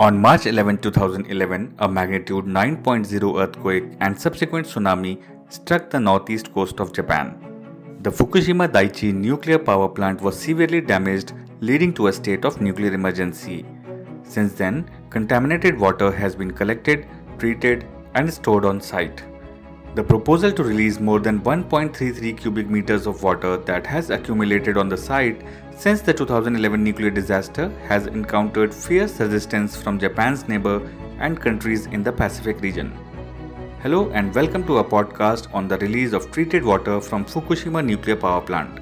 On March 11, 2011, a magnitude 9.0 earthquake and subsequent tsunami struck the northeast coast of Japan. The Fukushima Daiichi nuclear power plant was severely damaged, leading to a state of nuclear emergency. Since then, contaminated water has been collected, treated, and stored on site. The proposal to release more than 1.33 cubic meters of water that has accumulated on the site since the 2011 nuclear disaster has encountered fierce resistance from Japan's neighbor and countries in the Pacific region. Hello and welcome to a podcast on the release of treated water from Fukushima nuclear power plant.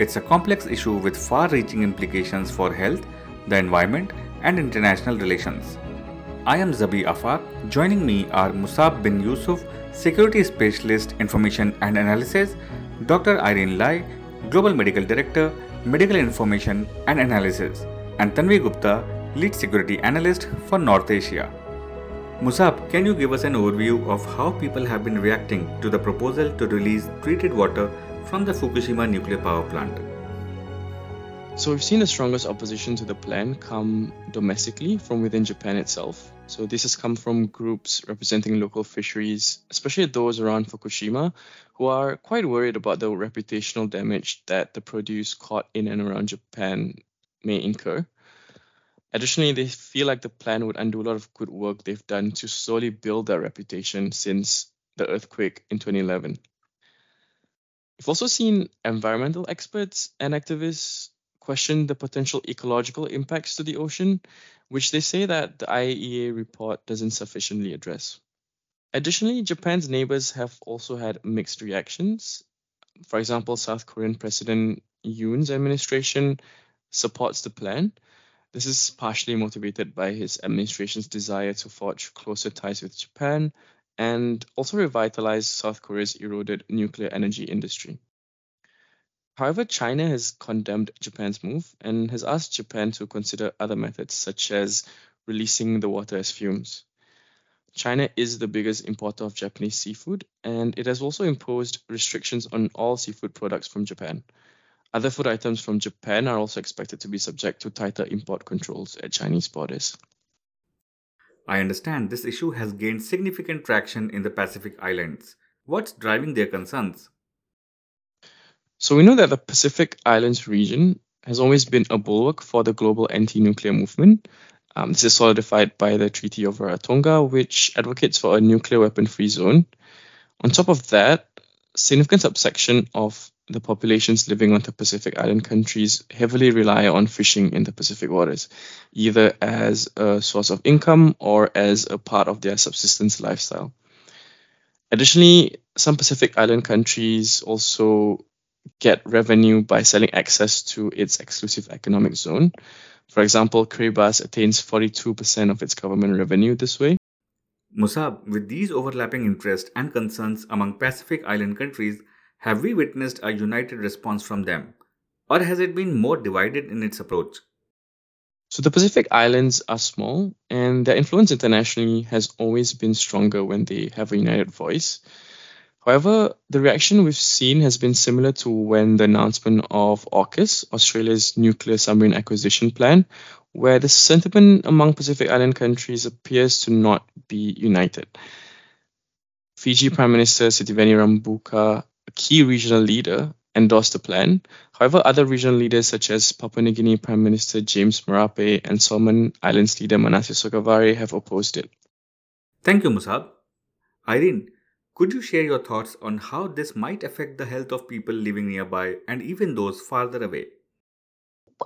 It's a complex issue with far reaching implications for health, the environment, and international relations. I am Zabi Afaq. Joining me are Musab bin Yusuf, Security Specialist Information and Analysis, Dr. Irene Lai, Global Medical Director, Medical Information and Analysis, and Tanvi Gupta, Lead Security Analyst for North Asia. Musab, can you give us an overview of how people have been reacting to the proposal to release treated water from the Fukushima nuclear power plant? So we've seen the strongest opposition to the plan come domestically from within Japan itself. So this has come from groups representing local fisheries, especially those around Fukushima, who are quite worried about the reputational damage that the produce caught in and around Japan may incur. Additionally, they feel like the plan would undo a lot of good work they've done to slowly build their reputation since the earthquake in 2011. We've also seen environmental experts and activists question the potential ecological impacts to the ocean, which they say that the IAEA report doesn't sufficiently address. Additionally, Japan's neighbors have also had mixed reactions. For example, South Korean President Yoon's administration supports the plan. This is partially motivated by his administration's desire to forge closer ties with Japan and also revitalize South Korea's eroded nuclear energy industry. However, China has condemned Japan's move and has asked Japan to consider other methods, such as releasing the water as fumes. China is the biggest importer of Japanese seafood, and it has also imposed restrictions on all seafood products from Japan. Other food items from Japan are also expected to be subject to tighter import controls at Chinese borders. I understand this issue has gained significant traction in the Pacific Islands. What's driving their concerns? So we know that the Pacific Islands region has always been a bulwark for the global anti-nuclear movement. Um, this is solidified by the Treaty of Rarotonga, which advocates for a nuclear weapon-free zone. On top of that, significant subsection of the populations living on the Pacific Island countries heavily rely on fishing in the Pacific waters, either as a source of income or as a part of their subsistence lifestyle. Additionally, some Pacific Island countries also get revenue by selling access to its exclusive economic zone. For example, Kiribati attains 42% of its government revenue this way. Musab, with these overlapping interests and concerns among Pacific Island countries, have we witnessed a united response from them? Or has it been more divided in its approach? So the Pacific Islands are small, and their influence internationally has always been stronger when they have a united voice. However, the reaction we've seen has been similar to when the announcement of AUKUS, Australia's nuclear submarine acquisition plan, where the sentiment among Pacific Island countries appears to not be united. Fiji hmm. Prime Minister Sitiveni Rabuka, a key regional leader, endorsed the plan. However, other regional leaders such as Papua New Guinea Prime Minister James Marape and Solomon Islands leader Manasseh Sogavare have opposed it. Thank you, Musab. Irene, could you share your thoughts on how this might affect the health of people living nearby and even those farther away?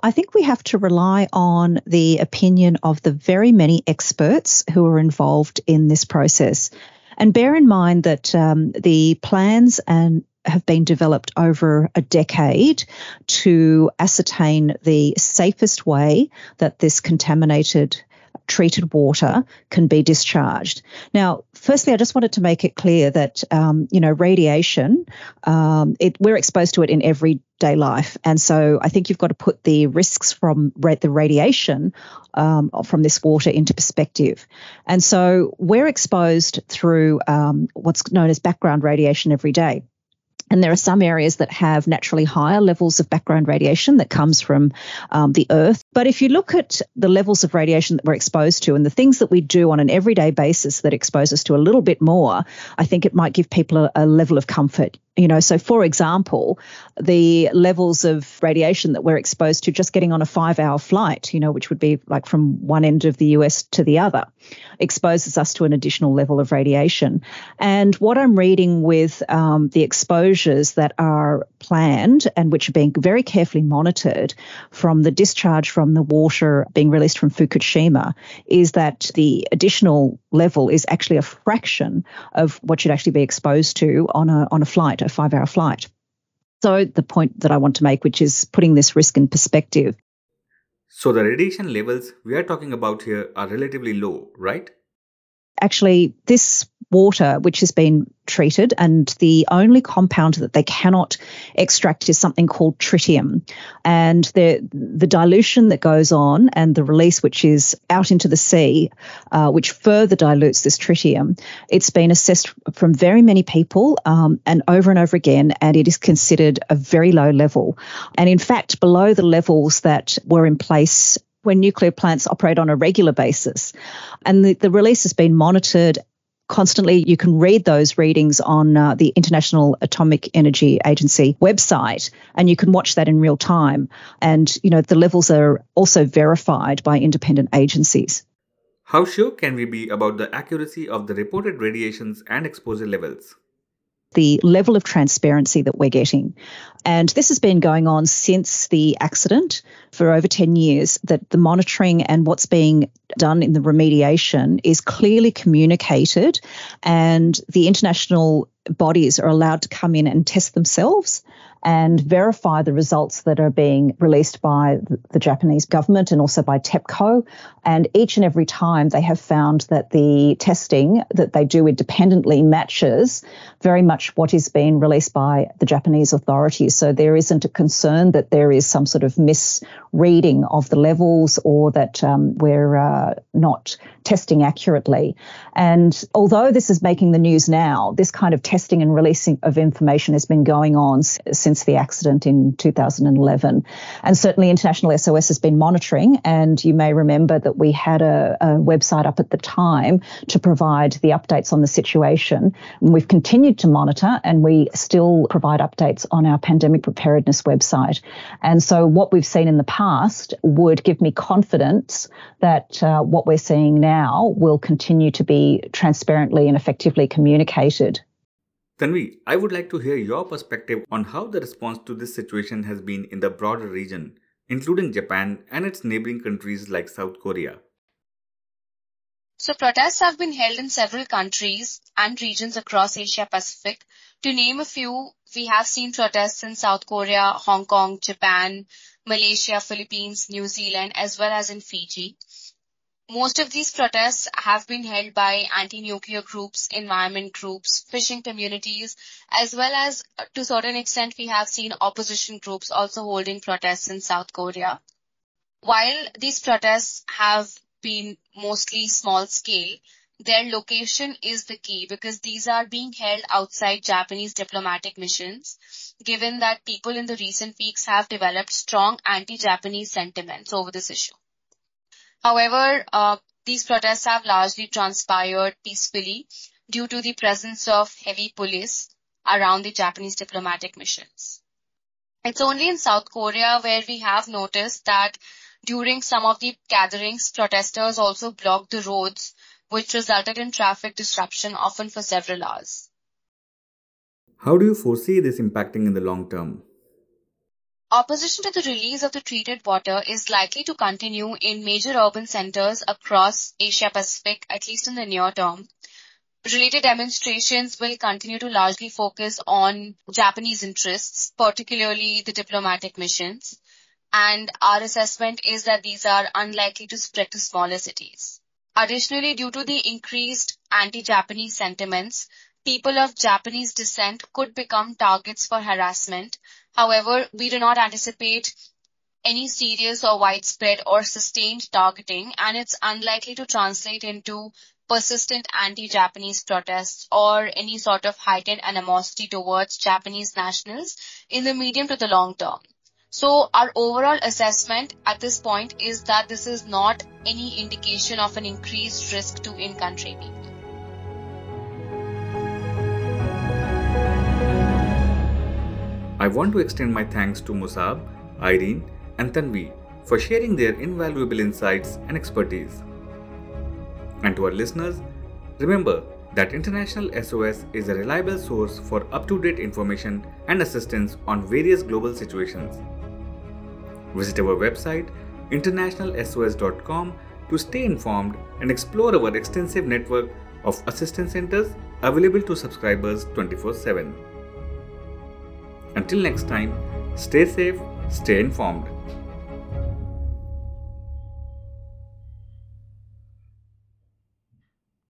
I think we have to rely on the opinion of the very many experts who are involved in this process. And bear in mind that um, the plans and have been developed over a decade to ascertain the safest way that this contaminated treated water can be discharged. Now, firstly, I just wanted to make it clear that um, you know radiation, um, it, we're exposed to it in everyday life, and so I think you've got to put the risks from ra- the radiation um, from this water into perspective. And so we're exposed through um, what's known as background radiation every day. And there are some areas that have naturally higher levels of background radiation that comes from um, the earth. But if you look at the levels of radiation that we're exposed to and the things that we do on an everyday basis that expose us to a little bit more, I think it might give people a, a level of comfort. You know, so for example, the levels of radiation that we're exposed to just getting on a five hour flight, you know, which would be like from one end of the US to the other, exposes us to an additional level of radiation. And what I'm reading with um, the exposures that are planned and which are being very carefully monitored from the discharge from the water being released from Fukushima is that the additional level is actually a fraction of what you'd actually be exposed to on a on a flight a five hour flight. So, the point that I want to make, which is putting this risk in perspective. So, the radiation levels we are talking about here are relatively low, right? Actually, this water which has been treated, and the only compound that they cannot extract is something called tritium. And the the dilution that goes on and the release which is out into the sea, uh, which further dilutes this tritium, it's been assessed from very many people um, and over and over again, and it is considered a very low level. And in fact, below the levels that were in place when nuclear plants operate on a regular basis. And the, the release has been monitored constantly. You can read those readings on uh, the International Atomic Energy Agency website, and you can watch that in real time. And, you know, the levels are also verified by independent agencies. How sure can we be about the accuracy of the reported radiations and exposure levels? The level of transparency that we're getting. And this has been going on since the accident for over 10 years, that the monitoring and what's being done in the remediation is clearly communicated, and the international bodies are allowed to come in and test themselves and verify the results that are being released by the Japanese government and also by TEPCO. And each and every time they have found that the testing that they do independently matches very much what is being released by the Japanese authorities. So there isn't a concern that there is some sort of misreading of the levels or that um, we're uh, not testing accurately. And although this is making the news now, this kind of testing and releasing of information has been going on since since the accident in 2011. And certainly International SOS has been monitoring. And you may remember that we had a, a website up at the time to provide the updates on the situation. And we've continued to monitor and we still provide updates on our pandemic preparedness website. And so what we've seen in the past would give me confidence that uh, what we're seeing now will continue to be transparently and effectively communicated Tanvi, I would like to hear your perspective on how the response to this situation has been in the broader region, including Japan and its neighboring countries like South Korea. So protests have been held in several countries and regions across Asia Pacific. To name a few, we have seen protests in South Korea, Hong Kong, Japan, Malaysia, Philippines, New Zealand, as well as in Fiji. Most of these protests have been held by anti-nuclear groups, environment groups, fishing communities, as well as uh, to a certain extent we have seen opposition groups also holding protests in South Korea. While these protests have been mostly small scale, their location is the key because these are being held outside Japanese diplomatic missions, given that people in the recent weeks have developed strong anti-Japanese sentiments over this issue. However, uh, these protests have largely transpired peacefully due to the presence of heavy police around the Japanese diplomatic missions. It's only in South Korea where we have noticed that during some of the gatherings, protesters also blocked the roads, which resulted in traffic disruption often for several hours. How do you foresee this impacting in the long term? Opposition to the release of the treated water is likely to continue in major urban centers across Asia Pacific, at least in the near term. Related demonstrations will continue to largely focus on Japanese interests, particularly the diplomatic missions. And our assessment is that these are unlikely to spread to smaller cities. Additionally, due to the increased anti-Japanese sentiments, people of Japanese descent could become targets for harassment However, we do not anticipate any serious or widespread or sustained targeting, and it's unlikely to translate into persistent anti-Japanese protests or any sort of heightened animosity towards Japanese nationals in the medium to the long term. So our overall assessment at this point is that this is not any indication of an increased risk to in-country people. I want to extend my thanks to Musab, Irene, and Tanvi for sharing their invaluable insights and expertise. And to our listeners, remember that International SOS is a reliable source for up to date information and assistance on various global situations. Visit our website internationalsos.com to stay informed and explore our extensive network of assistance centers available to subscribers 24 7. Until next time, stay safe, stay informed.